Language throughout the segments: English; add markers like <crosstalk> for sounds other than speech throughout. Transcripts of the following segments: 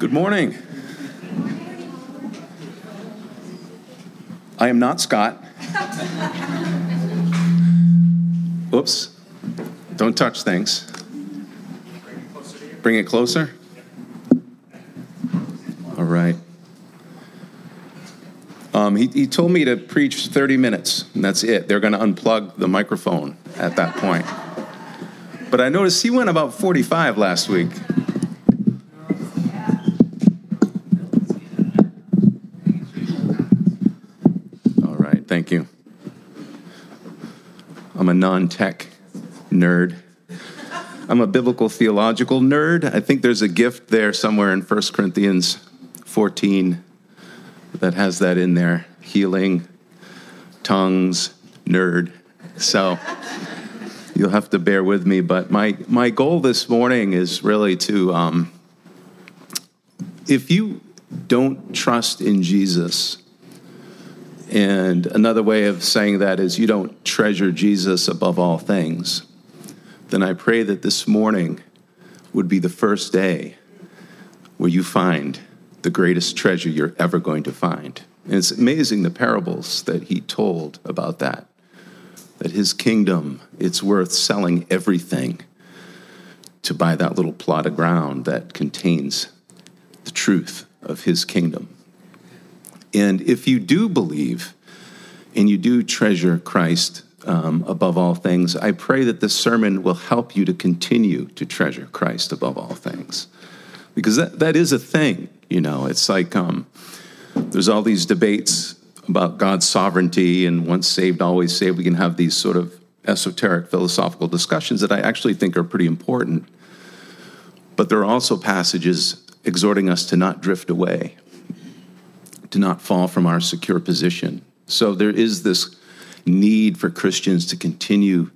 Good morning. I am not Scott. Oops. Don't touch things. Bring it closer. All right. Um, he, he told me to preach 30 minutes, and that's it. They're going to unplug the microphone at that point. But I noticed he went about 45 last week. All right, thank you. I'm a non tech nerd. I'm a biblical theological nerd. I think there's a gift there somewhere in 1 Corinthians 14 that has that in there healing, tongues, nerd. So you'll have to bear with me. But my, my goal this morning is really to, um, if you don't trust in Jesus, and another way of saying that is you don't treasure Jesus above all things, then I pray that this morning would be the first day where you find the greatest treasure you're ever going to find. And it's amazing the parables that he told about that. That his kingdom, it's worth selling everything to buy that little plot of ground that contains the truth of his kingdom. And if you do believe and you do treasure Christ um, above all things, I pray that this sermon will help you to continue to treasure Christ above all things. Because that, that is a thing, you know. It's like um, there's all these debates about God's sovereignty and once saved, always saved. We can have these sort of esoteric philosophical discussions that I actually think are pretty important. But there are also passages exhorting us to not drift away, to not fall from our secure position. So there is this need for Christians to continue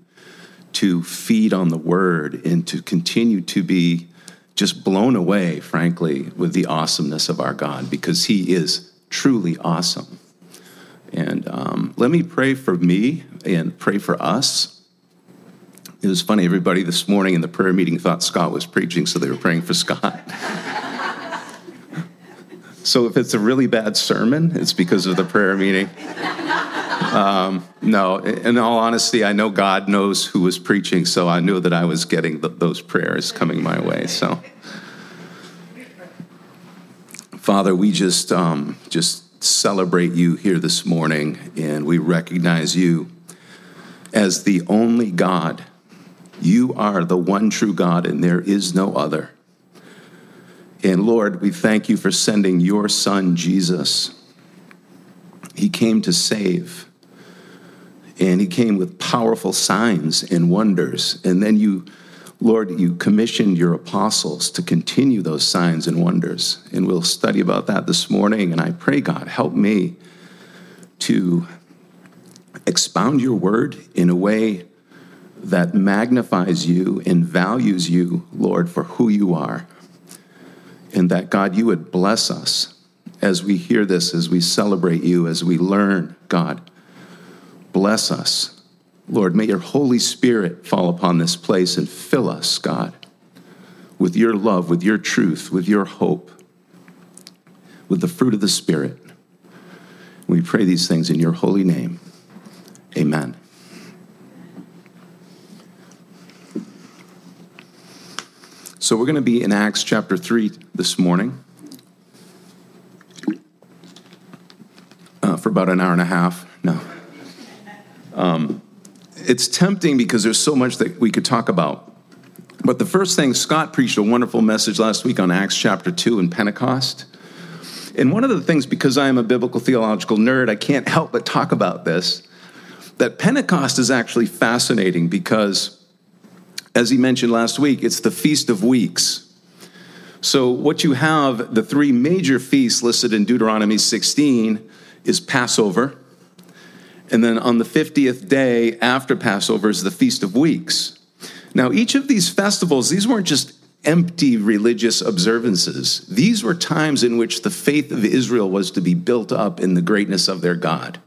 to feed on the word and to continue to be just blown away, frankly, with the awesomeness of our God because he is truly awesome. And um, let me pray for me and pray for us. It was funny, everybody this morning in the prayer meeting thought Scott was preaching, so they were praying for Scott. <laughs> so if it's a really bad sermon, it's because of the prayer meeting. Um, no, in all honesty, I know God knows who was preaching, so I knew that I was getting the, those prayers coming my way. So, Father, we just um, just celebrate you here this morning, and we recognize you as the only God. You are the one true God, and there is no other. And Lord, we thank you for sending your Son, Jesus. He came to save, and he came with powerful signs and wonders. And then you, Lord, you commissioned your apostles to continue those signs and wonders. And we'll study about that this morning. And I pray, God, help me to expound your word in a way that magnifies you and values you, Lord, for who you are and that God, you would bless us as we hear this, as we celebrate you, as we learn, God. Bless us. Lord, may your Holy Spirit fall upon this place and fill us, God, with your love, with your truth, with your hope, with the fruit of the Spirit. We pray these things in your holy name. Amen. So we're going to be in Acts chapter 3 this morning uh, for about an hour and a half. No. Um, it's tempting because there's so much that we could talk about. But the first thing, Scott preached a wonderful message last week on Acts chapter 2 and Pentecost. And one of the things, because I am a biblical theological nerd, I can't help but talk about this that Pentecost is actually fascinating because as he mentioned last week, it's the Feast of Weeks. So, what you have, the three major feasts listed in Deuteronomy 16 is Passover. And then on the 50th day after Passover is the Feast of Weeks. Now, each of these festivals, these weren't just empty religious observances. These were times in which the faith of Israel was to be built up in the greatness of their God.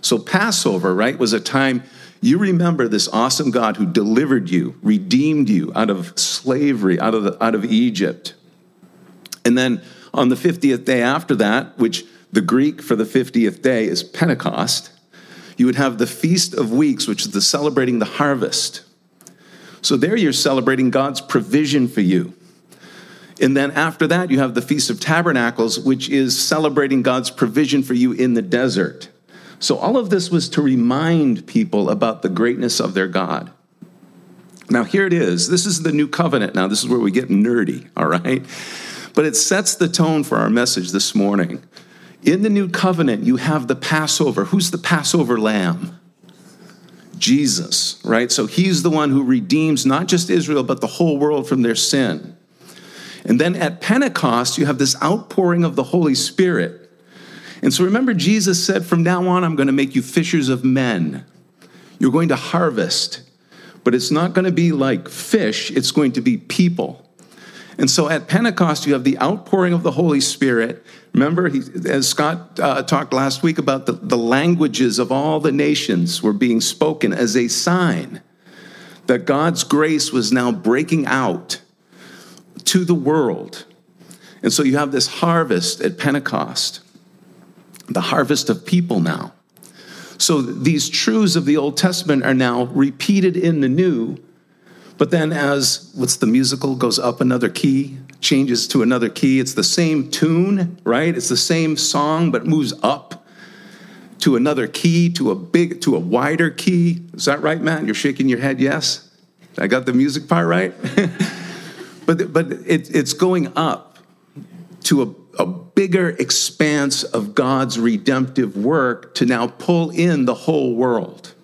So, Passover, right, was a time you remember this awesome God who delivered you, redeemed you out of slavery, out of, the, out of Egypt. And then on the 50th day after that, which the Greek for the 50th day is Pentecost, you would have the Feast of Weeks, which is the celebrating the harvest. So there you're celebrating God's provision for you. And then after that, you have the Feast of Tabernacles, which is celebrating God's provision for you in the desert. So all of this was to remind people about the greatness of their God. Now, here it is. This is the new covenant. Now, this is where we get nerdy, all right? But it sets the tone for our message this morning. In the new covenant, you have the Passover. Who's the Passover lamb? Jesus, right? So he's the one who redeems not just Israel, but the whole world from their sin. And then at Pentecost, you have this outpouring of the Holy Spirit. And so remember, Jesus said, From now on, I'm going to make you fishers of men. You're going to harvest, but it's not going to be like fish, it's going to be people. And so at Pentecost, you have the outpouring of the Holy Spirit. Remember, he, as Scott uh, talked last week about the, the languages of all the nations were being spoken as a sign that God's grace was now breaking out to the world. And so you have this harvest at Pentecost, the harvest of people now. So these truths of the Old Testament are now repeated in the New but then, as what's the musical goes up another key, changes to another key, it's the same tune, right? It's the same song, but moves up to another key, to a big, to a wider key. Is that right, Matt? You're shaking your head, yes? I got the music part right? <laughs> but but it, it's going up to a, a bigger expanse of God's redemptive work to now pull in the whole world.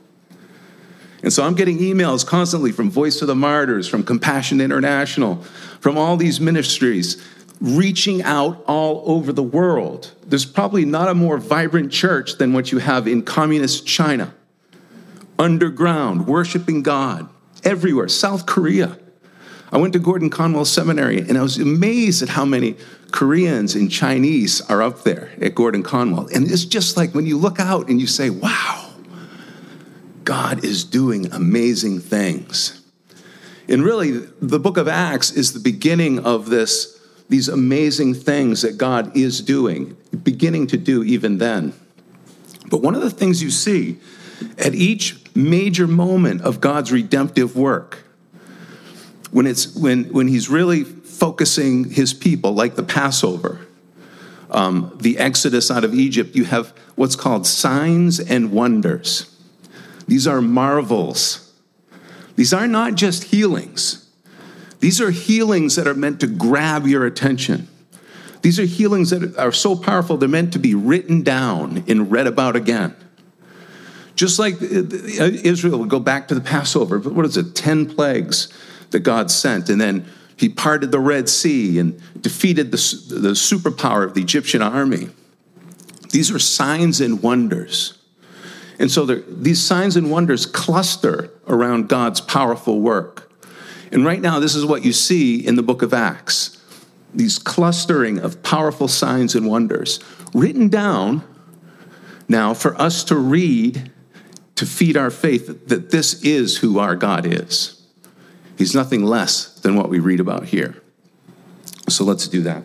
And so I'm getting emails constantly from Voice of the Martyrs, from Compassion International, from all these ministries reaching out all over the world. There's probably not a more vibrant church than what you have in communist China, underground, worshiping God everywhere, South Korea. I went to Gordon Conwell Seminary and I was amazed at how many Koreans and Chinese are up there at Gordon Conwell. And it's just like when you look out and you say, wow, God is doing amazing things. And really, the book of Acts is the beginning of this, these amazing things that God is doing, beginning to do even then. But one of the things you see at each major moment of God's redemptive work, when, it's, when, when he's really focusing his people, like the Passover, um, the Exodus out of Egypt, you have what's called signs and wonders. These are marvels. These are not just healings. These are healings that are meant to grab your attention. These are healings that are so powerful, they're meant to be written down and read about again. Just like uh, Israel would go back to the Passover, but what is it, 10 plagues that God sent, and then he parted the Red Sea and defeated the, the superpower of the Egyptian army. These are signs and wonders. And so these signs and wonders cluster around God's powerful work. And right now, this is what you see in the book of Acts these clustering of powerful signs and wonders written down now for us to read to feed our faith that this is who our God is. He's nothing less than what we read about here. So let's do that.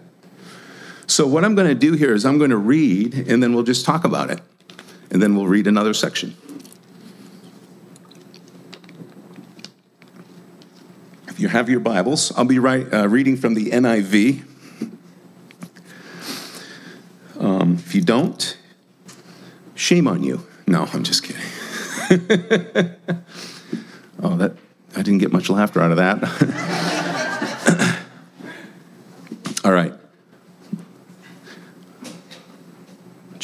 So, what I'm going to do here is I'm going to read and then we'll just talk about it and then we'll read another section. If you have your Bibles, I'll be right, uh, reading from the NIV. Um, if you don't, shame on you. No, I'm just kidding. <laughs> oh, that I didn't get much laughter out of that. <laughs> All right.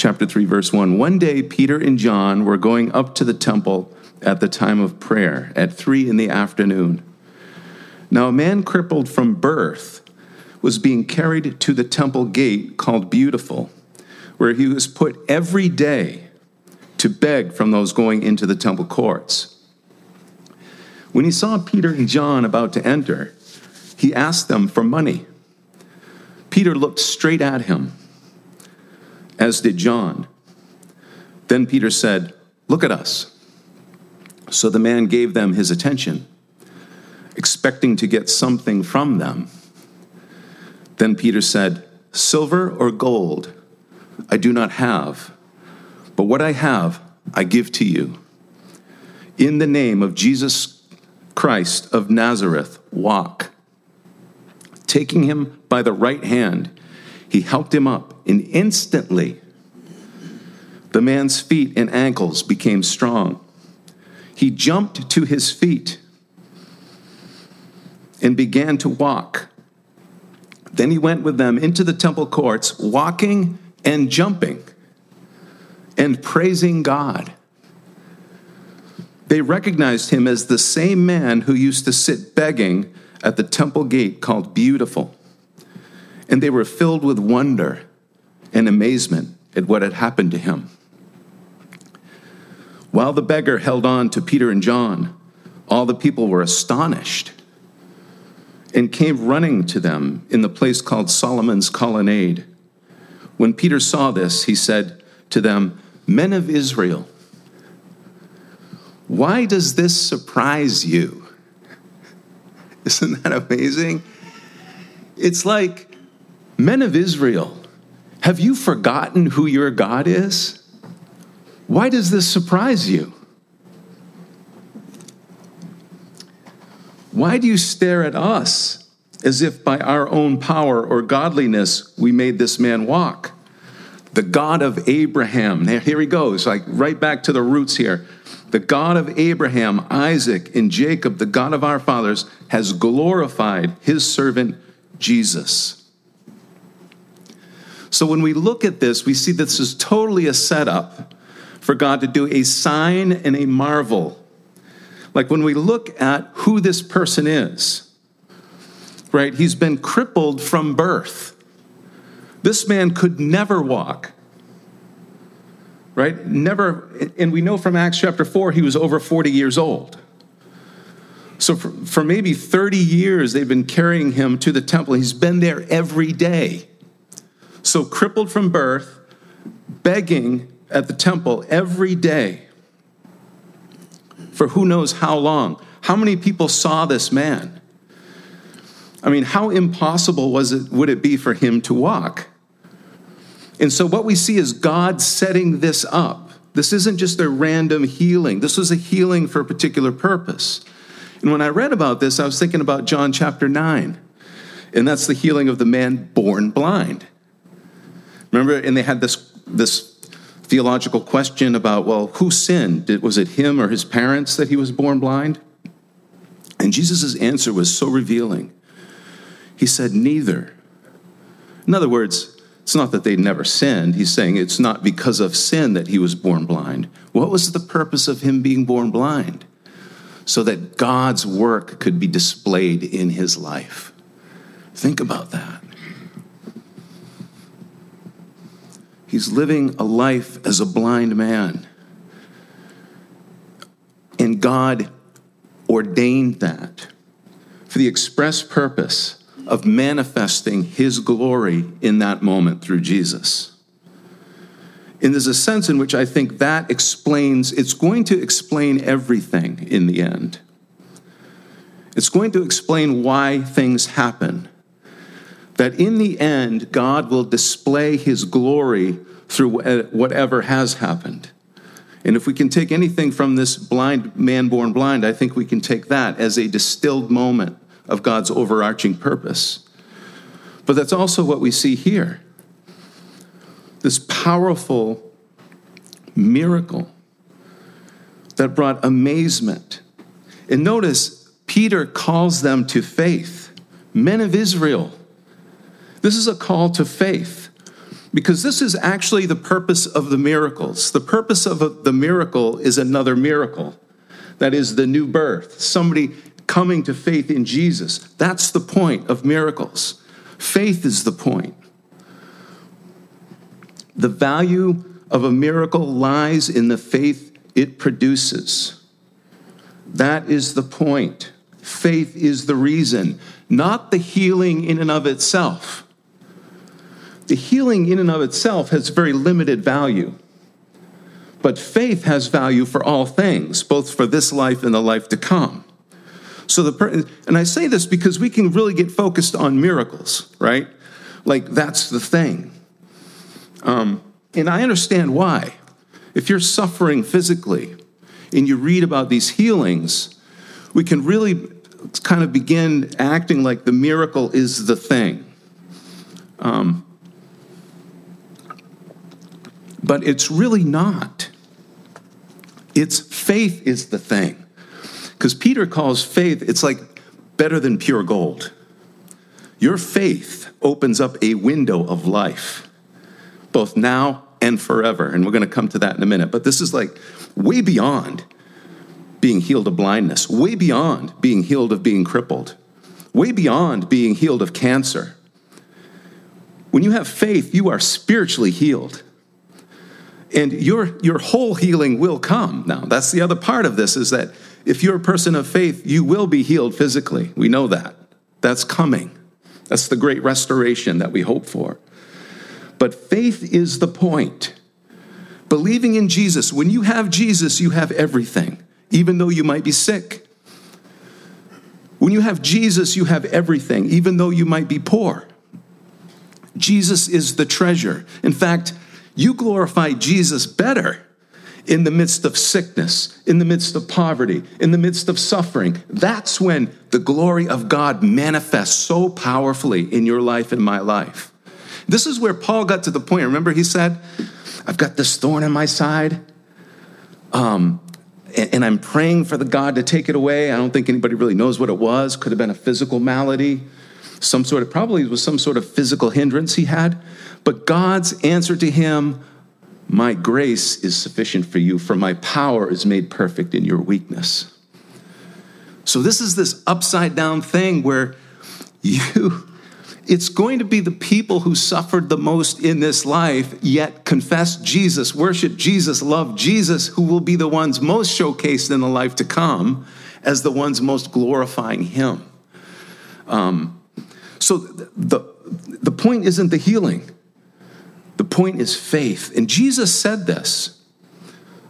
chapter 3, verse 1. One day, Peter and John were going up to the temple at the time of prayer at 3 in the afternoon. Now, a man crippled from birth was being carried to the temple gate called Beautiful, where he was put every day to beg from those going into the temple courts. When he saw Peter and John about to enter, he asked them for money. Peter looked straight at him as did John. Then Peter said, Look at us. So the man gave them his attention, expecting to get something from them. Then Peter said, Silver or gold I do not have, but what I have I give to you. In the name of Jesus Christ of Nazareth, walk. Taking him by the right hand, he helped him up, and instantly the man's feet and ankles became strong. He jumped to his feet and began to walk. Then he went with them into the temple courts, walking and jumping and praising God. They recognized him as the same man who used to sit begging at the temple gate called Beautiful. And they were filled with wonder and amazement at what had happened to him. While the beggar held on to Peter and John, all the people were astonished and came running to them in the place called Solomon's Colonnade. When Peter saw this, he said to them, Men of Israel, why does this surprise you? Isn't that amazing? It's like, men of Israel, have you forgotten who your God is? Why does this surprise you? Why do you stare at us as if by our own power or godliness we made this man walk? The God of Abraham, here he goes, like right back to the roots here. The God of Abraham, Isaac, and Jacob, the God of our fathers, has glorified his servant Jesus. So when we look at this, we see this is totally a setup for God to do a sign and a marvel like when we look at who this person is, right? He's been crippled from birth. This man could never walk, right? Never, and we know from Acts chapter 4, he was over 40 years old. So for, for maybe 30 years, they've been carrying him to the temple. He's been there every day. So crippled from birth, begging at the temple every day for who knows how long. How many people saw this man? I mean, how impossible was it would it be for him to walk? And so what we see is God setting this up. This isn't just a random healing. This was a healing for a particular purpose. And when I read about this, I was thinking about John chapter 9. And that's the healing of the man born blind. Remember, and they had this this theological question about, well, who sinned? Did, Was it him or his parents that he was born blind? And Jesus' answer was so revealing. He said, Neither. In other words, it's not that they never sinned. He's saying it's not because of sin that he was born blind. What was the purpose of him being born blind? So that God's work could be displayed in his life. Think about that. He's living a life as a blind man. And God ordained that for the express purpose of manifesting His glory in that moment through Jesus. And there's a sense in which I think that explains, it's going to explain everything in the end. It's going to explain why things happen that in the end, God will display his glory through whatever has happened. And if we can take anything from this blind man born blind, I think we can take that as a distilled moment of God's overarching purpose. But that's also what we see here this powerful miracle that brought amazement. And notice, Peter calls them to faith. Men of Israel, this is a call to faith because this is actually the purpose of the miracles. The purpose of the miracle is another miracle. That is the new birth, somebody coming to faith in Jesus. That's the point of miracles. Faith is the point. The value of a miracle lies in the faith it produces. That is the point. Faith is the reason, not the healing in and of itself the healing in and of itself has very limited value. But faith has value for all things, both for this life and the life to come. So the per- and I say this because we can really get focused on miracles, right? Like that's the thing. Um, and I understand why. If you're suffering physically and you read about these healings, we can really kind of begin acting like the miracle is the thing. Um, but it's really not. It's faith is the thing. Because Peter calls faith, it's like better than pure gold. Your faith opens up a window of life, both now and forever. And we're going to come to that in a minute. But this is like way beyond being healed of blindness, way beyond being healed of being crippled, way beyond being healed of cancer. When you have faith, you are spiritually healed. And your, your whole healing will come. Now, that's the other part of this is that if you're a person of faith, you will be healed physically. We know that. That's coming. That's the great restoration that we hope for. But faith is the point. Believing in Jesus, when you have Jesus, you have everything even though you might be sick. When you have Jesus, you have everything, even though you might be poor. Jesus is the treasure. In fact, you glorify Jesus better in the midst of sickness, in the midst of poverty, in the midst of suffering. That's when the glory of God manifests so powerfully in your life and my life. This is where Paul got to the point. Remember, he said, I've got this thorn in my side. Um, and I'm praying for the God to take it away. I don't think anybody really knows what it was. Could have been a physical malady, some sort of, probably was some sort of physical hindrance he had. But God's answer to him, My grace is sufficient for you, for my power is made perfect in your weakness. So this is this upside down thing where you it's going to be the people who suffered the most in this life, yet confess Jesus, worship Jesus, love Jesus, who will be the ones most showcased in the life to come as the ones most glorifying Him. Um, so the, the point isn't the healing, point is faith. And Jesus said this.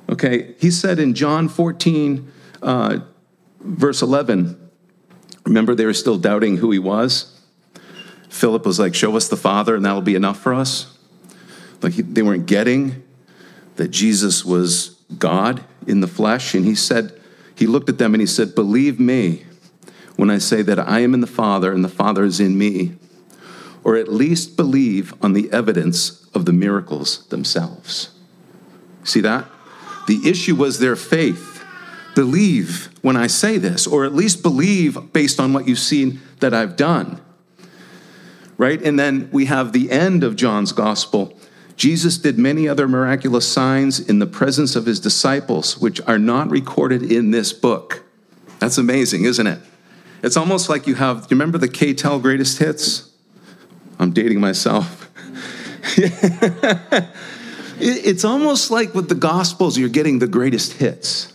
Okay, he said in John 14, uh, verse 11, remember they were still doubting who he was? Philip was like, Show us the Father, and that'll be enough for us. Like he, they weren't getting that Jesus was God in the flesh. And he said, He looked at them and he said, Believe me when I say that I am in the Father and the Father is in me, or at least believe on the evidence of the miracles themselves. See that? The issue was their faith. Believe when I say this, or at least believe based on what you've seen that I've done right? And then we have the end of John's gospel. Jesus did many other miraculous signs in the presence of his disciples, which are not recorded in this book. That's amazing, isn't it? It's almost like you have, do you remember the K-tel greatest hits? I'm dating myself. <laughs> it's almost like with the Gospels, you're getting the greatest hits,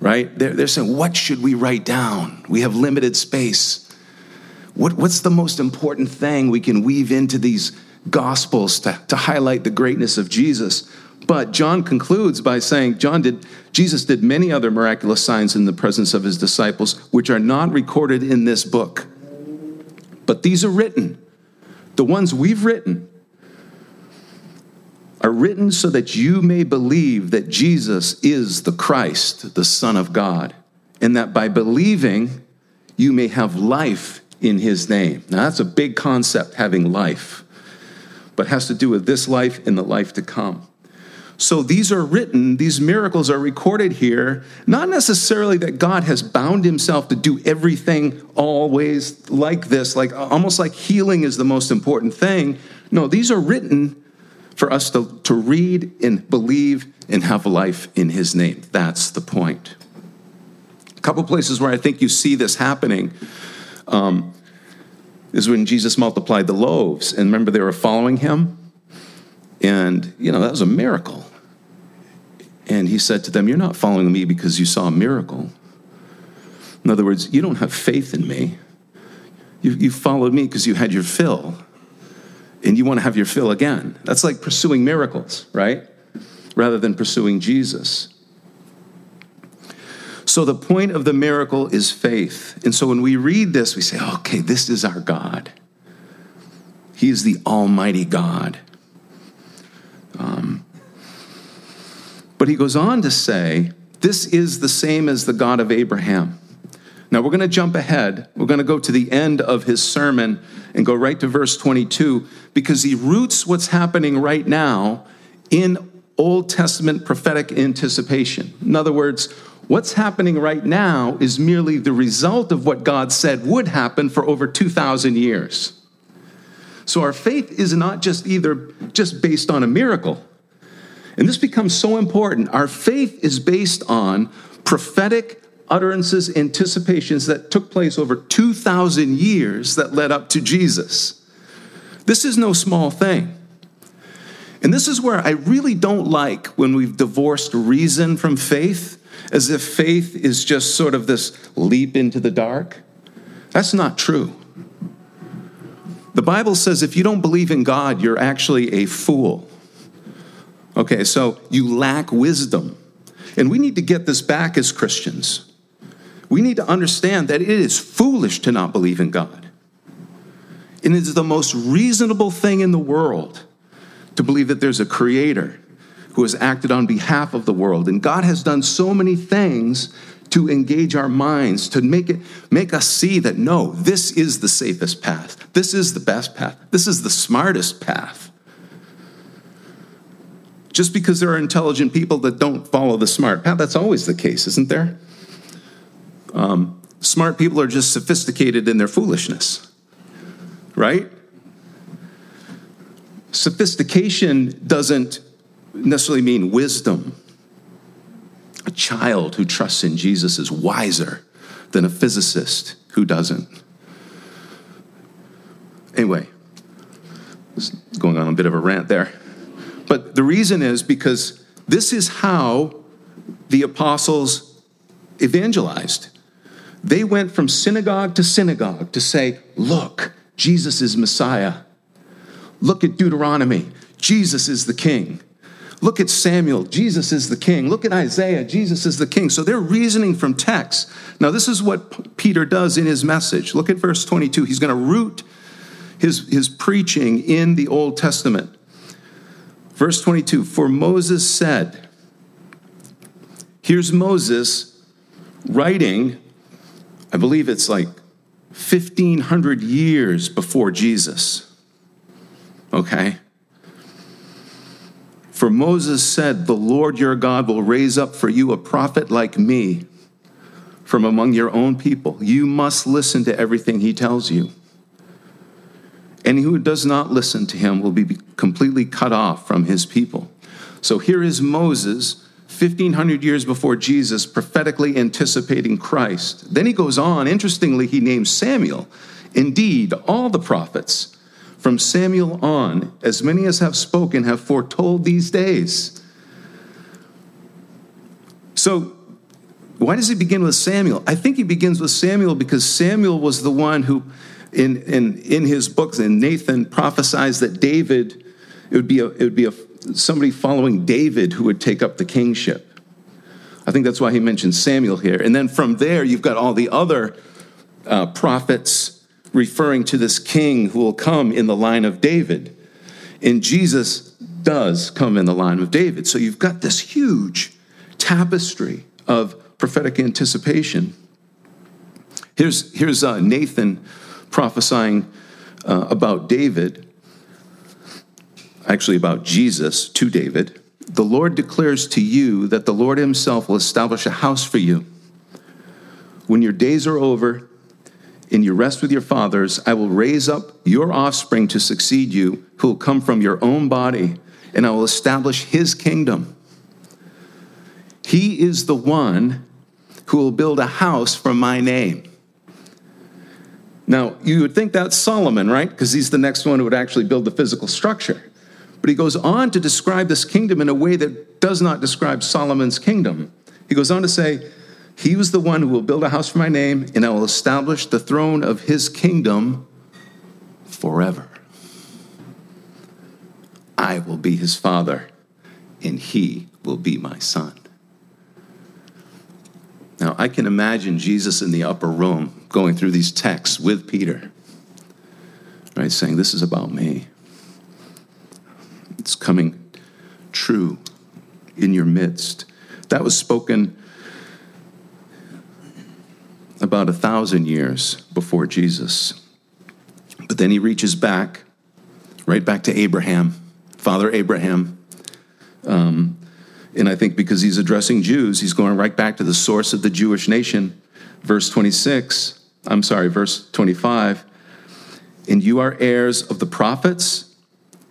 right? They're, they're saying, what should we write down? We have limited space. What, what's the most important thing we can weave into these gospels to, to highlight the greatness of Jesus? But John concludes by saying, John did, Jesus did many other miraculous signs in the presence of his disciples, which are not recorded in this book. But these are written. The ones we've written are written so that you may believe that Jesus is the Christ, the Son of God, and that by believing, you may have life in his name. Now, that's a big concept, having life, but has to do with this life and the life to come. So these are written, these miracles are recorded here, not necessarily that God has bound himself to do everything always like this, like almost like healing is the most important thing. No, these are written for us to, to read and believe and have life in his name. That's the point. A couple places where I think you see this happening um, is when Jesus multiplied the loaves. And remember, they were following him. And, you know, that was a miracle. And he said to them, You're not following me because you saw a miracle. In other words, you don't have faith in me. You, you followed me because you had your fill. And you want to have your fill again. That's like pursuing miracles, right? Rather than pursuing Jesus. So the point of the miracle is faith. And so when we read this, we say, okay, this is our God. He is the Almighty God. Um, but he goes on to say, this is the same as the God of Abraham. Now we're going to jump ahead. We're going to go to the end of his sermon and go right to verse 22 because he roots what's happening right now in Old Testament prophetic anticipation. In other words, what's happening right now is merely the result of what God said would happen for over 2,000 years. So our faith is not just either just based on a miracle. And this becomes so important. Our faith is based on prophetic utterances, anticipations that took place over 2,000 years that led up to Jesus. This is no small thing. And this is where I really don't like when we've divorced reason from faith, as if faith is just sort of this leap into the dark. That's not true. The Bible says if you don't believe in God, you're actually a fool. Okay, so you lack wisdom. And we need to get this back as Christians. We need to understand that it is foolish to not believe in God. And it is the most reasonable thing in the world to believe that there's a creator who has acted on behalf of the world. And God has done so many things to engage our minds, to make it make us see that no, this is the safest path. This is the best path. This is the smartest path. Just because there are intelligent people that don't follow the smart path, that's always the case, isn't there? Um, smart people are just sophisticated in their foolishness, right? Sophistication doesn't necessarily mean wisdom. A child who trusts in Jesus is wiser than a physicist who doesn't. Anyway, going on a bit of a rant there. But the reason is because this is how the apostles evangelized. They went from synagogue to synagogue to say, Look, Jesus is Messiah. Look at Deuteronomy. Jesus is the king. Look at Samuel. Jesus is the king. Look at Isaiah. Jesus is the king. So they're reasoning from text. Now, this is what Peter does in his message. Look at verse 22. He's going to root his, his preaching in the Old Testament. Verse 22 For Moses said, Here's Moses writing, I believe it's like 1,500 years before Jesus okay? For Moses said, The Lord your God will raise up for you a prophet like me from among your own people. You must listen to everything he tells you. And who does not listen to him will be completely cut off from his people. So here is Moses, 1500 years before Jesus, prophetically anticipating Christ. Then he goes on, interestingly, he names Samuel. Indeed, all the prophets from Samuel on, as many as have spoken have foretold these days. So, why does he begin with Samuel? I think he begins with Samuel because Samuel was the one who, in, in, in his books, and Nathan prophesies that David, it would be, a, it would be a, somebody following David who would take up the kingship. I think that's why he mentions Samuel here. And then from there, you've got all the other uh, prophets referring to this king who will come in the line of David. And Jesus does come in the line of David. So you've got this huge tapestry of prophetic anticipation. Here's, here's uh, Nathan prophesying uh, about David, actually about Jesus to David. The Lord declares to you that the Lord himself will establish a house for you. When your days are over, and you rest with your fathers, I will raise up your offspring to succeed you, who will come from your own body, and I will establish his kingdom. He is the one who will build a house for my name. Now, you would think that's Solomon, right? Because he's the next one who would actually build the physical structure. But he goes on to describe this kingdom in a way that does not describe Solomon's kingdom. He goes on to say, he was the one who will build a house for my name, and I will establish the throne of his kingdom forever. I will be his father, and he will be my son. Now, I can imagine Jesus in the upper room going through these texts with Peter, right, saying, This is about me. It's coming true in your midst. That was spoken about a thousand years before Jesus. But then he reaches back, right back to Abraham, Father Abraham. Um, and I think because he's addressing Jews, he's going right back to the source of the Jewish nation. Verse 26, I'm sorry, verse 25. And you are heirs of the prophets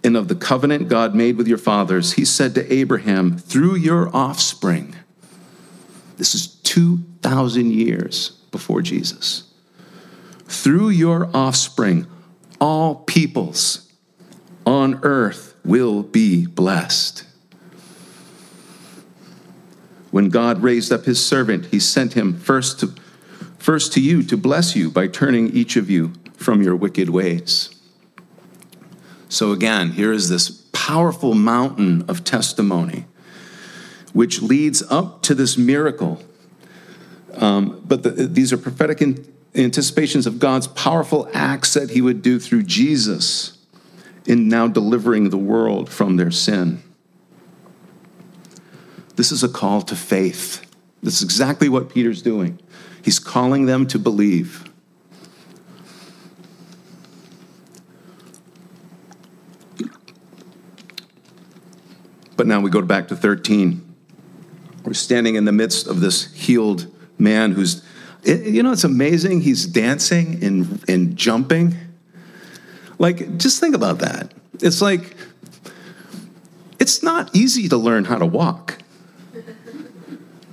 and of the covenant God made with your fathers. He said to Abraham, through your offspring. This is 2,000 years before Jesus. Through your offspring, all peoples on earth will be blessed. When God raised up his servant, he sent him first to, first to you to bless you by turning each of you from your wicked ways. So, again, here is this powerful mountain of testimony which leads up to this miracle. Um, but the, these are prophetic anticipations of God's powerful acts that he would do through Jesus in now delivering the world from their sin. This is a call to faith. This is exactly what Peter's doing. He's calling them to believe. But now we go back to 13. We're standing in the midst of this healed man who's, you know, it's amazing. He's dancing and, and jumping. Like, just think about that. It's like, it's not easy to learn how to walk.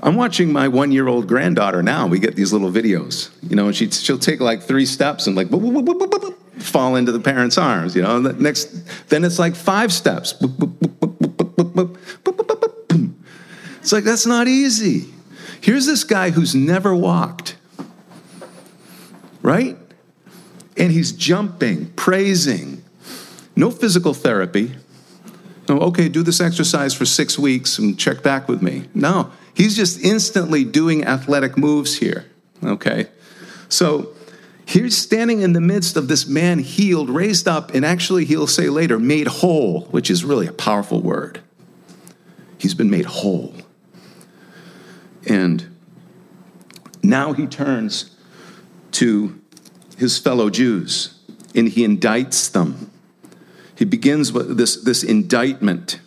I'm watching my one year old granddaughter now. We get these little videos, you know, and she, she'll take like three steps and like boop, boop, boop, fall into the parents' arms, you know. And the next, then it's like five steps. It's like, that's not easy. Here's this guy who's never walked, right? And he's jumping, praising. No physical therapy. No, okay, do this exercise for six weeks and check back with me. No, He's just instantly doing athletic moves here, okay? So he's standing in the midst of this man healed, raised up, and actually, he'll say later, made whole, which is really a powerful word. He's been made whole. And now he turns to his fellow Jews and he indicts them. He begins with this, this indictment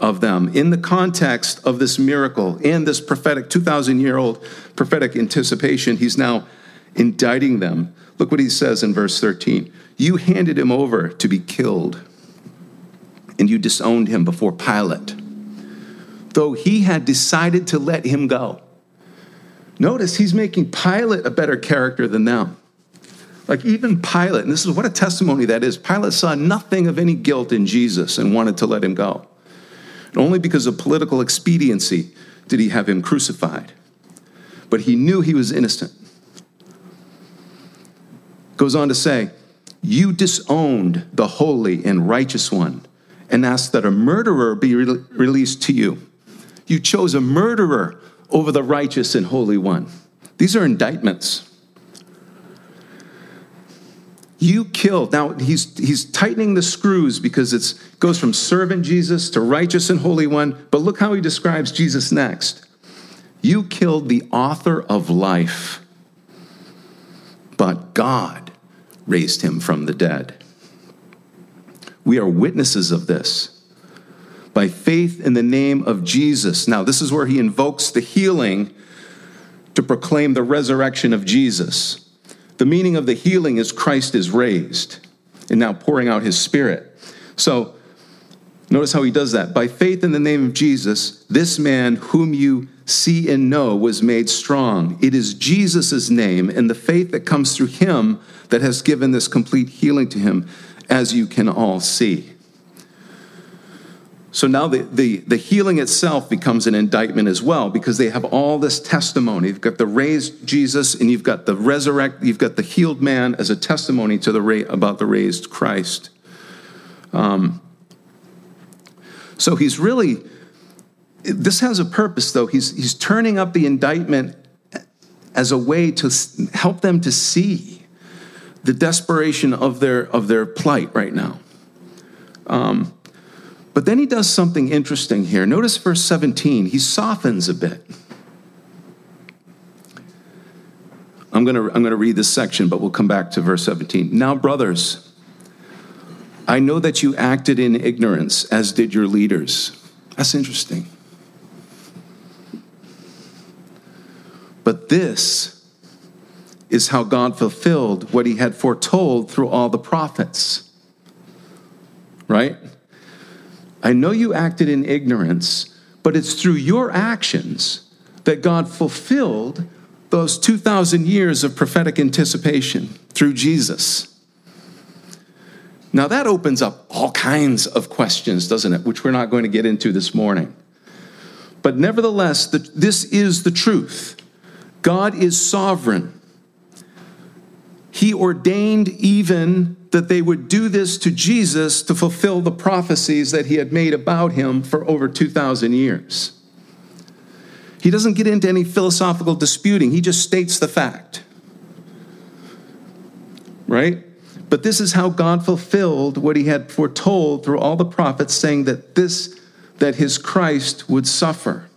of them in the context of this miracle and this prophetic 2,000 year old prophetic anticipation. He's now indicting them. Look what he says in verse 13 You handed him over to be killed, and you disowned him before Pilate, though he had decided to let him go. Notice he's making Pilate a better character than them. Like even Pilate, and this is what a testimony that is. Pilate saw nothing of any guilt in Jesus and wanted to let him go. And only because of political expediency did he have him crucified. But he knew he was innocent. Goes on to say, You disowned the holy and righteous one and asked that a murderer be re- released to you. You chose a murderer over the righteous and holy one. These are indictments. You killed. Now he's he's tightening the screws because it goes from servant Jesus to righteous and holy one. But look how he describes Jesus next. You killed the author of life, but God raised him from the dead. We are witnesses of this. By faith in the name of Jesus. Now, this is where he invokes the healing to proclaim the resurrection of Jesus. The meaning of the healing is Christ is raised and now pouring out his spirit. So notice how he does that. By faith in the name of Jesus, this man whom you see and know was made strong. It is Jesus' name and the faith that comes through him that has given this complete healing to him, as you can all see. So now the, the, the healing itself becomes an indictment as well because they have all this testimony. You've got the raised Jesus and you've got the resurrect, you've got the healed man as a testimony to the about the raised Christ. Um, so he's really, this has a purpose though. He's, he's turning up the indictment as a way to help them to see the desperation of their, of their plight right now. Um, but then he does something interesting here. Notice verse 17, he softens a bit. I'm going to I'm going to read this section, but we'll come back to verse 17. Now, brothers, I know that you acted in ignorance, as did your leaders. That's interesting. But this is how God fulfilled what he had foretold through all the prophets. Right? I know you acted in ignorance, but it's through your actions that God fulfilled those 2,000 years of prophetic anticipation through Jesus. Now, that opens up all kinds of questions, doesn't it? Which we're not going to get into this morning. But nevertheless, the, this is the truth God is sovereign. He ordained even that they would do this to Jesus to fulfill the prophecies that he had made about him for over 2,000 years. He doesn't get into any philosophical disputing, he just states the fact. Right? But this is how God fulfilled what he had foretold through all the prophets, saying that this, that his Christ would suffer.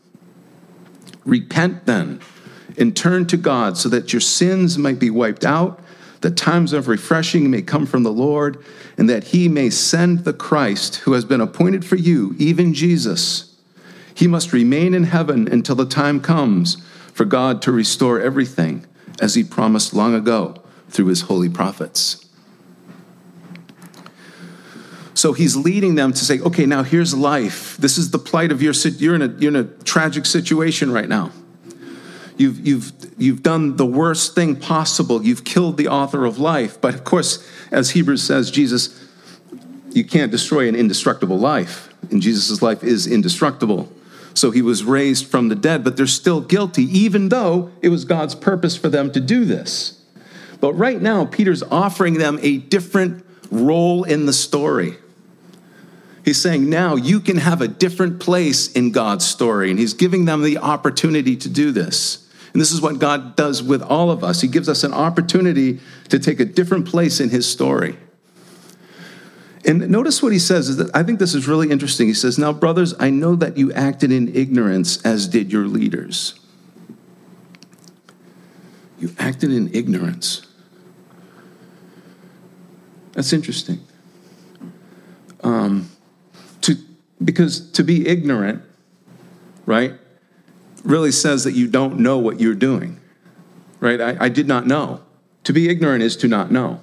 Repent then and turn to God so that your sins might be wiped out, that times of refreshing may come from the Lord, and that he may send the Christ who has been appointed for you, even Jesus he must remain in heaven until the time comes for God to restore everything as he promised long ago through his holy prophets. So he's leading them to say, okay, now here's life. This is the plight of your you're in a you're in a tragic situation right now. You've you've you've done the worst thing possible. You've killed the author of life. But of course, as Hebrews says, Jesus, you can't destroy an indestructible life. And Jesus' life is indestructible. So he was raised from the dead, but they're still guilty, even though it was God's purpose for them to do this. But right now, Peter's offering them a different role in the story. He's saying, now you can have a different place in God's story. And he's giving them the opportunity to do this. And this is what God does with all of us. He gives us an opportunity to take a different place in his story. And notice what he says is that I think this is really interesting. He says, Now, brothers, I know that you acted in ignorance as did your leaders. You acted in ignorance. That's interesting. Um, to, because to be ignorant, right, really says that you don't know what you're doing, right? I, I did not know. To be ignorant is to not know.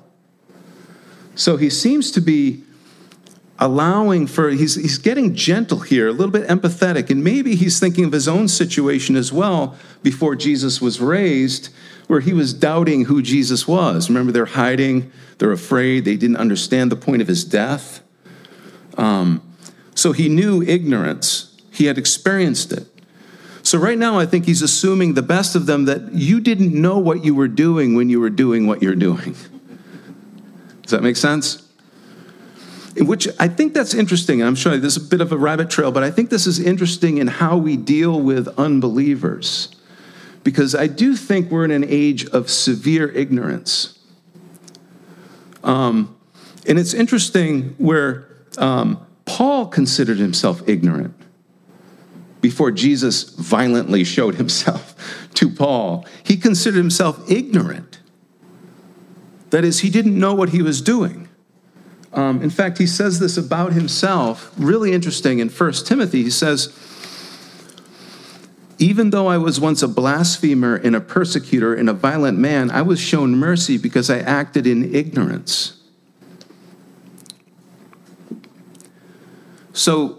So he seems to be allowing for he's he's getting gentle here a little bit empathetic and maybe he's thinking of his own situation as well before Jesus was raised where he was doubting who Jesus was remember they're hiding they're afraid they didn't understand the point of his death um, so he knew ignorance he had experienced it so right now i think he's assuming the best of them that you didn't know what you were doing when you were doing what you're doing does that make sense which I think that's interesting. I'm sure this is a bit of a rabbit trail, but I think this is interesting in how we deal with unbelievers. Because I do think we're in an age of severe ignorance. Um, and it's interesting where um, Paul considered himself ignorant before Jesus violently showed himself to Paul. He considered himself ignorant. That is, he didn't know what he was doing. Um, in fact, he says this about himself, really interesting in 1 Timothy. He says, Even though I was once a blasphemer and a persecutor and a violent man, I was shown mercy because I acted in ignorance. So,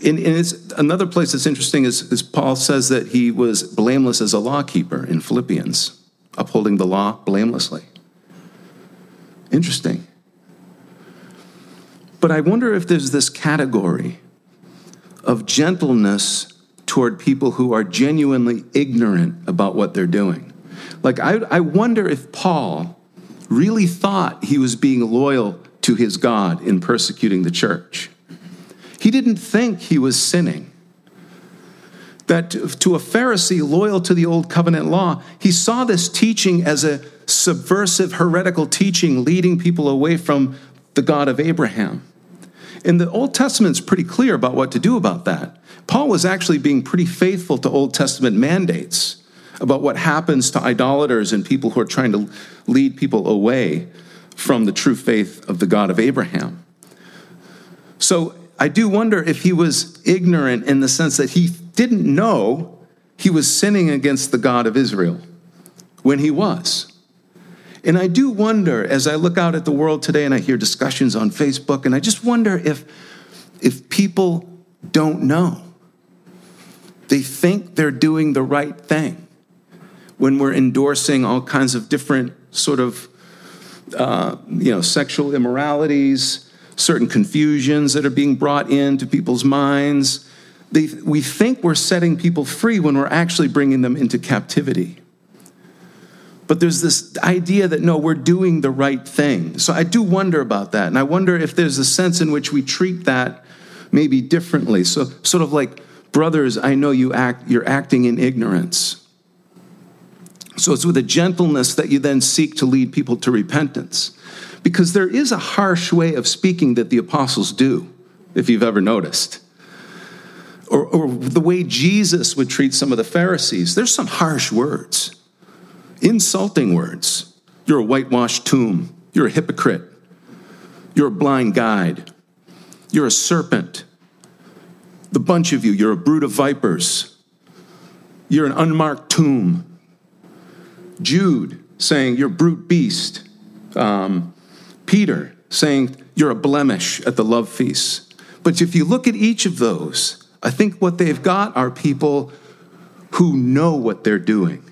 in, in another place that's interesting is, is Paul says that he was blameless as a lawkeeper in Philippians, upholding the law blamelessly. Interesting. But I wonder if there's this category of gentleness toward people who are genuinely ignorant about what they're doing. Like, I, I wonder if Paul really thought he was being loyal to his God in persecuting the church. He didn't think he was sinning. that to a Pharisee loyal to the old covenant law, he saw this teaching as a subversive, heretical teaching leading people away from the God of Abraham. And the Old Testament's pretty clear about what to do about that. Paul was actually being pretty faithful to Old Testament mandates about what happens to idolaters and people who are trying to lead people away from the true faith of the God of Abraham. So I do wonder if he was ignorant in the sense that he didn't know he was sinning against the God of Israel when he was. And I do wonder as I look out at the world today and I hear discussions on Facebook, and I just wonder if, if people don't know. They think they're doing the right thing when we're endorsing all kinds of different sort of uh, you know sexual immoralities, certain confusions that are being brought into people's minds. They, we think we're setting people free when we're actually bringing them into captivity. But there's this idea that no, we're doing the right thing. So I do wonder about that. And I wonder if there's a sense in which we treat that maybe differently. So, sort of like, brothers, I know you act, you're acting in ignorance. So it's with a gentleness that you then seek to lead people to repentance. Because there is a harsh way of speaking that the apostles do, if you've ever noticed. Or, or the way Jesus would treat some of the Pharisees. There's some harsh words insulting words. You're a whitewashed tomb. You're a hypocrite. You're a blind guide. You're a serpent. The bunch of you, you're a brood of vipers. You're an unmarked tomb. Jude saying, You're brute beast. Um, Peter saying, You're a blemish at the love feast. But if you look at each of those, I think what they've got are people who know what they're doing.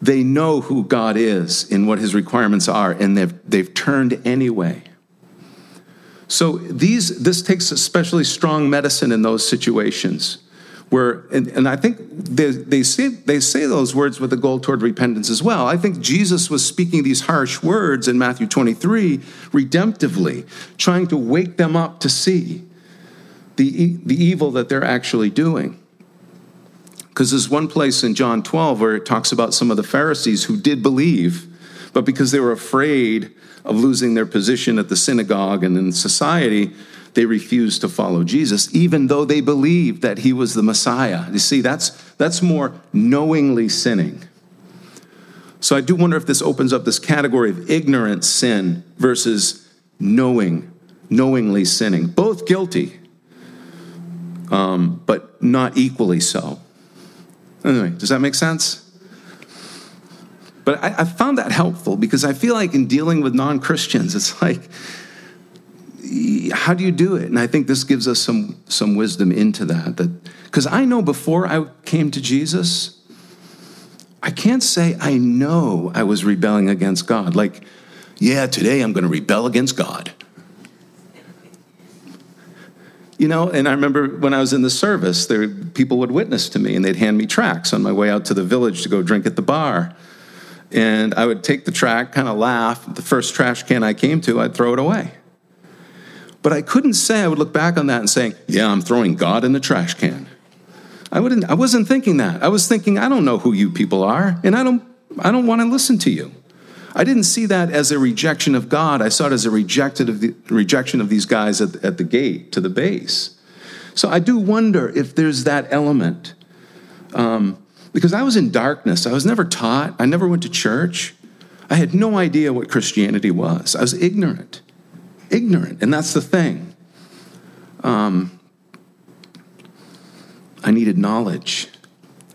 They know who God is and what his requirements are, and they've, they've turned anyway. So these, this takes especially strong medicine in those situations where, and, and I think they, they, say, they say those words with a goal toward repentance as well. I think Jesus was speaking these harsh words in Matthew 23 redemptively, trying to wake them up to see the, the evil that they're actually doing. Because there's one place in John 12 where it talks about some of the Pharisees who did believe, but because they were afraid of losing their position at the synagogue and in society, they refused to follow Jesus, even though they believed that he was the Messiah. You see, that's, that's more knowingly sinning. So I do wonder if this opens up this category of ignorant sin versus knowing, knowingly sinning. Both guilty, um, but not equally so. Anyway, does that make sense? But I, I found that helpful because I feel like in dealing with non Christians, it's like, how do you do it? And I think this gives us some, some wisdom into that. That Because I know before I came to Jesus, I can't say I know I was rebelling against God. Like, yeah, today I'm going to rebel against God. You know, and I remember when I was in the service, there people would witness to me and they'd hand me tracts on my way out to the village to go drink at the bar. And I would take the tract, kind of laugh. The first trash can I came to, I'd throw it away. But I couldn't say I would look back on that and saying, "Yeah, I'm throwing God in the trash can." I wouldn't I wasn't thinking that. I was thinking, I don't know who you people are, and I don't I don't want to listen to you. I didn't see that as a rejection of God. I saw it as a rejected of the, rejection of these guys at, at the gate to the base. So I do wonder if there's that element. Um, because I was in darkness. I was never taught. I never went to church. I had no idea what Christianity was. I was ignorant. Ignorant. And that's the thing. Um, I needed knowledge,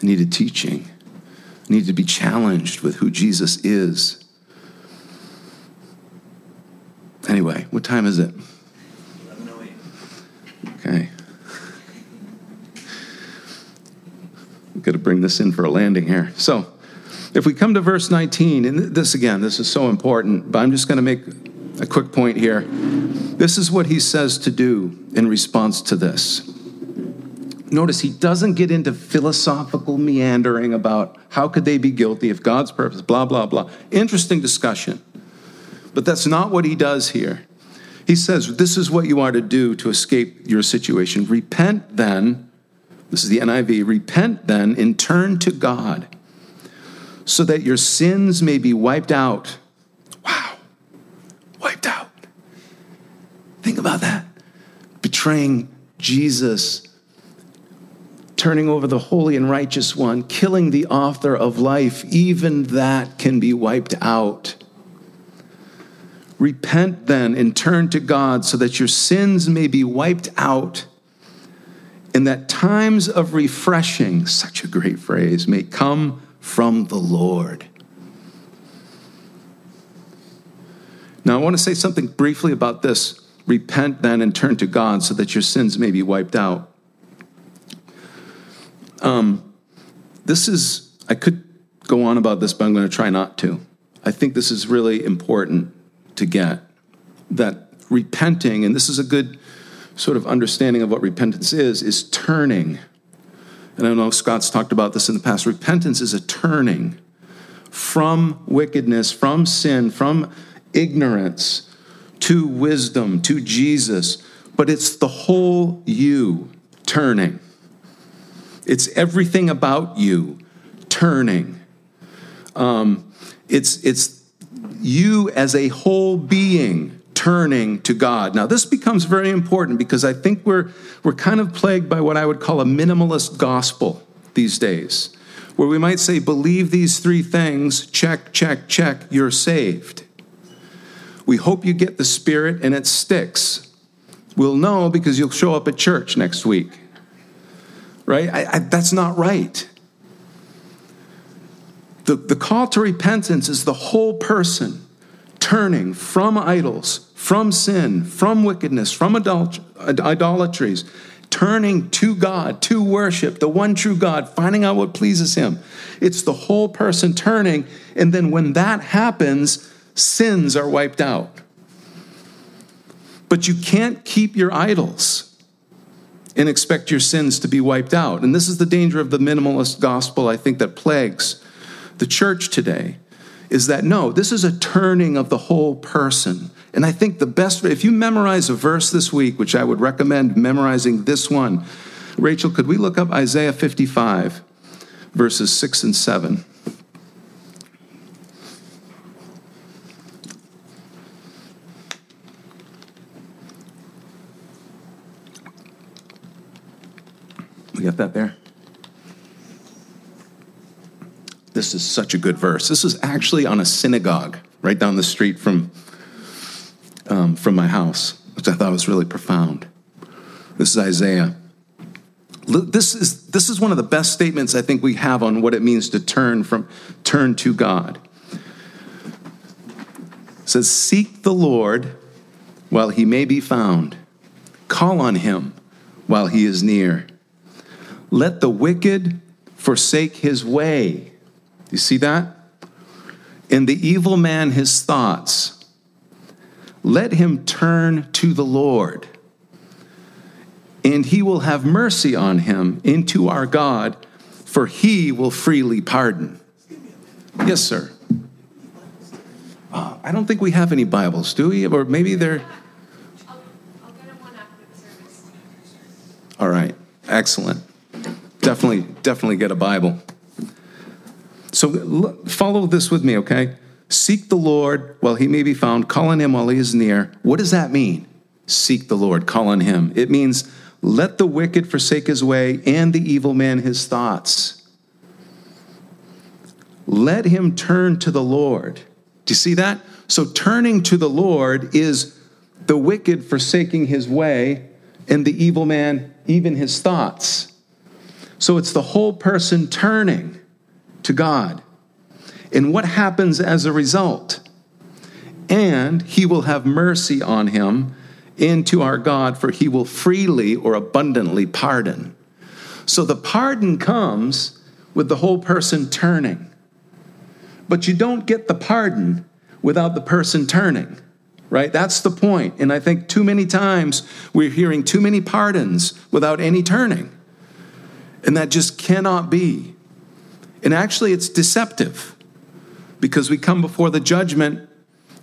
I needed teaching, I needed to be challenged with who Jesus is Anyway, what time is it? Okay. Got to bring this in for a landing here. So, if we come to verse 19, and this again, this is so important, but I'm just going to make a quick point here. This is what he says to do in response to this. Notice he doesn't get into philosophical meandering about how could they be guilty if God's purpose, blah, blah, blah. Interesting discussion. But that's not what he does here. He says, This is what you are to do to escape your situation. Repent then, This is the NIV. Repent then and turn to God so that your sins may be wiped out. Wow. Wiped out. Think about that. Betraying Jesus, turning over the holy and righteous one, killing the author of life, even that can be wiped out. Repent then and turn to God so that your sins may be wiped out and that times of refreshing, such a great phrase, may come from the Lord. Now, I want to say something briefly about this. Repent then and turn to God so that your sins may be wiped out. Um, this is, I could go on about this, but I'm going to try not to. I think this is really important to get that repenting, and this is a good sort of understanding of what repentance is, is turning. And I know Scott's talked about this in the past. Repentance is a turning from wickedness, from sin, from ignorance to wisdom, to Jesus. But it's the whole you turning. It's everything about you turning. Um, it's, it's you as a whole being turning to God. Now, this becomes very important because I think we're, we're kind of plagued by what I would call a minimalist gospel these days, where we might say, believe these three things, check, check, check, you're saved. We hope you get the Spirit and it sticks. We'll know because you'll show up at church next week. Right? I, I, that's not right. The, the call to repentance is the whole person turning from idols, from sin, from wickedness, from idolatries, turning to God, to worship the one true God, finding out what pleases Him. It's the whole person turning, and then when that happens, sins are wiped out. But you can't keep your idols and expect your sins to be wiped out. And this is the danger of the minimalist gospel, I think, that plagues the church today is that no, this is a turning of the whole person. And I think the best, if you memorize a verse this week, which I would recommend memorizing this one, Rachel, could we look up Isaiah 55, verses 6 and 7? Got that there? This is such a good verse. This is actually on a synagogue right down the street from, um, from my house, which I thought was really profound. This is Isaiah. This is, this is one of the best statements I think we have on what it means to turn from turn to God. It says, Seek the Lord while he may be found. Call on him while he is near. Let the wicked forsake his way you see that? In the evil man his thoughts. Let him turn to the Lord, and he will have mercy on him into our God, for he will freely pardon. Yes, sir. Uh, I don't think we have any Bibles, do we? Or maybe they're. All right, excellent. Definitely, definitely get a Bible. So follow this with me, okay? Seek the Lord while he may be found, call on him while he is near. What does that mean? Seek the Lord, call on him. It means let the wicked forsake his way and the evil man his thoughts. Let him turn to the Lord. Do you see that? So turning to the Lord is the wicked forsaking his way and the evil man even his thoughts. So it's the whole person turning to God. And what happens as a result? And he will have mercy on him into our God, for he will freely or abundantly pardon. So the pardon comes with the whole person turning. But you don't get the pardon without the person turning, right? That's the point. And I think too many times we're hearing too many pardons without any turning. And that just cannot be. And actually, it's deceptive because we come before the judgment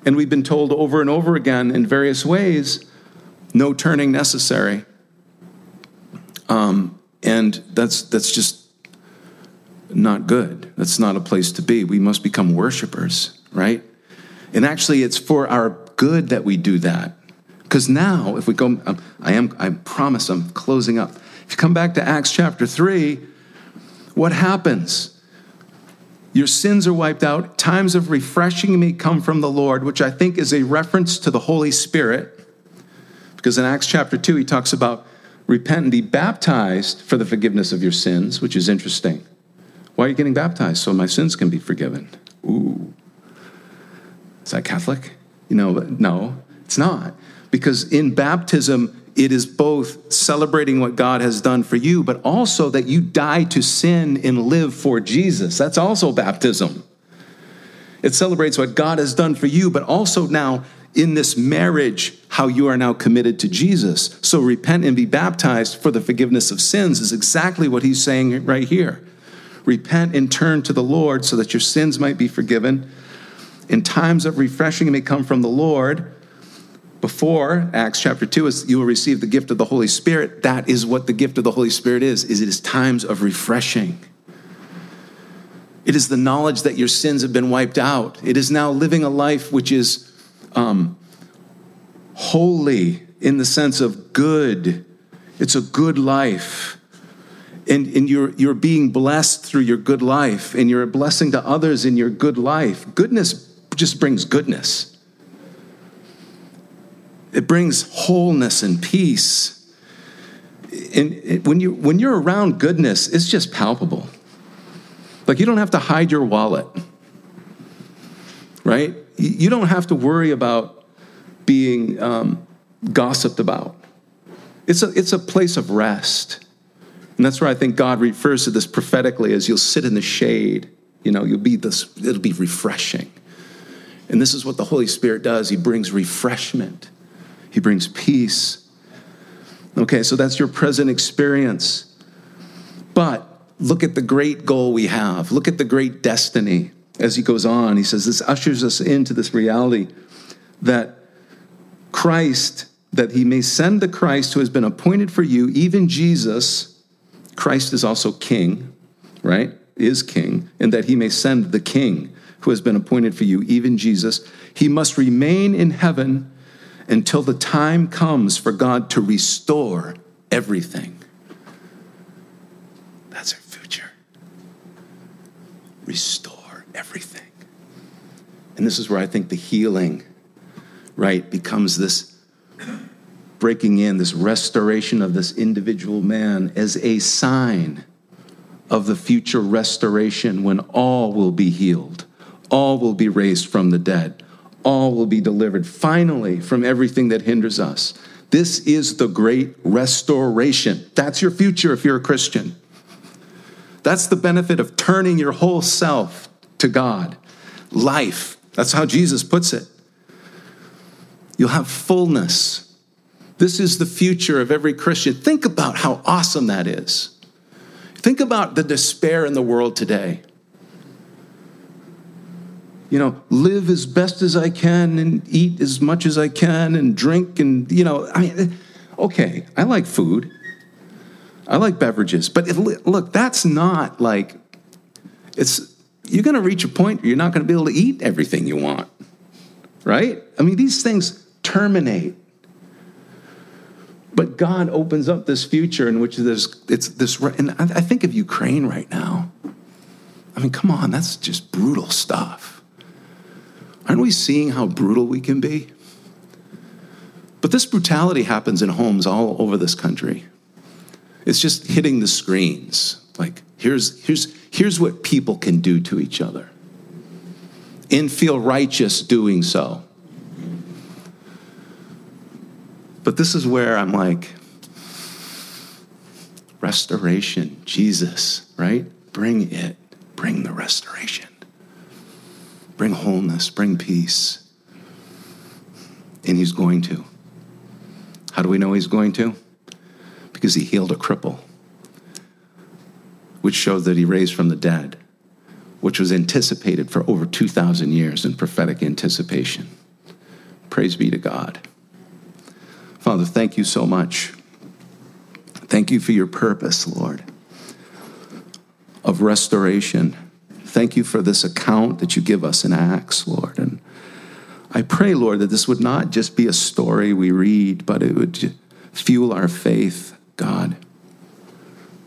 and we've been told over and over again in various ways no turning necessary. Um, And that's, that's just not good. That's not a place to be. We must become worshipers, right? And actually, it's for our good that we do that. Because now, if we go, um, I am, I promise I'm closing up. If you come back to Acts chapter 3, what happens? Your sins are wiped out. Times of refreshing may come from the Lord, which I think is a reference to the Holy Spirit. Because in Acts chapter 2, he talks about repent and be baptized for the forgiveness of your sins, which is interesting. Why are you getting baptized? So my sins can be forgiven. Ooh. Is that Catholic? You know, no, it's not. Because in baptism, it is both celebrating what God has done for you, but also that you die to sin and live for Jesus. That's also baptism. It celebrates what God has done for you, but also now in this marriage, how you are now committed to Jesus. So repent and be baptized for the forgiveness of sins is exactly what he's saying right here. Repent and turn to the Lord so that your sins might be forgiven. In times of refreshing may come from the Lord. Before Acts chapter 2 is you will receive the gift of the Holy Spirit. That is what the gift of the Holy Spirit is, is it is times of refreshing. It is the knowledge that your sins have been wiped out. It is now living a life which is um, holy in the sense of good. It's a good life. And, and you're, you're being blessed through your good life, and you're a blessing to others in your good life. Goodness just brings goodness, it brings wholeness and peace. And it, when, you, when you're around goodness, it's just palpable. Like you don't have to hide your wallet, right? You don't have to worry about being um, gossiped about. It's a, it's a place of rest. And that's where I think God refers to this prophetically as you'll sit in the shade. You know, you'll be this, it'll be refreshing. And this is what the Holy Spirit does. He brings refreshment, He brings peace. Okay, so that's your present experience. But look at the great goal we have. Look at the great destiny as he goes on. He says this ushers us into this reality that Christ, that he may send the Christ who has been appointed for you, even Jesus. Christ is also king, right? Is king, and that he may send the king who has been appointed for you, even Jesus. He must remain in heaven until the time comes for God to restore everything. That's our future. Restore everything. And this is where I think the healing, right, becomes this breaking in, this restoration of this individual man as a sign of the future restoration when all will be healed, all will be raised from the dead, all will be delivered finally from everything that hinders us. This is the great restoration. That's your future if you're a Christian. That's the benefit of turning your whole self to God. Life. That's how Jesus puts it. You'll have fullness. This is the future of every Christian. Think about how awesome that is. Think about the despair in the world today. You know, live as best as I can and eat as much as I can and drink and, you know, I mean, okay, I like food. I like beverages. But it, look, that's not like, it's, you're going to reach a point where you're not going to be able to eat everything you want, right? I mean, these things terminate. But God opens up this future in which there's it's this, and I think of Ukraine right now. I mean, come on, that's just brutal stuff. Aren't we seeing how brutal we can be? But this brutality happens in homes all over this country. It's just hitting the screens. Like, here's, here's, here's what people can do to each other and feel righteous doing so. But this is where I'm like, restoration, Jesus, right? Bring it, bring the restoration, bring wholeness, bring peace. And he's going to. How do we know he's going to? Because he healed a cripple which showed that he raised from the dead, which was anticipated for over 2,000 years in prophetic anticipation. Praise be to God. Father, thank you so much. Thank you for your purpose, Lord, of restoration. Thank you for this account that you give us in Acts, Lord. And I pray, Lord, that this would not just be a story we read, but it would fuel our faith, God.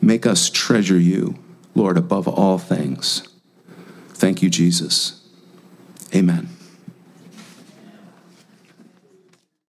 Make us treasure you, Lord, above all things. Thank you, Jesus. Amen.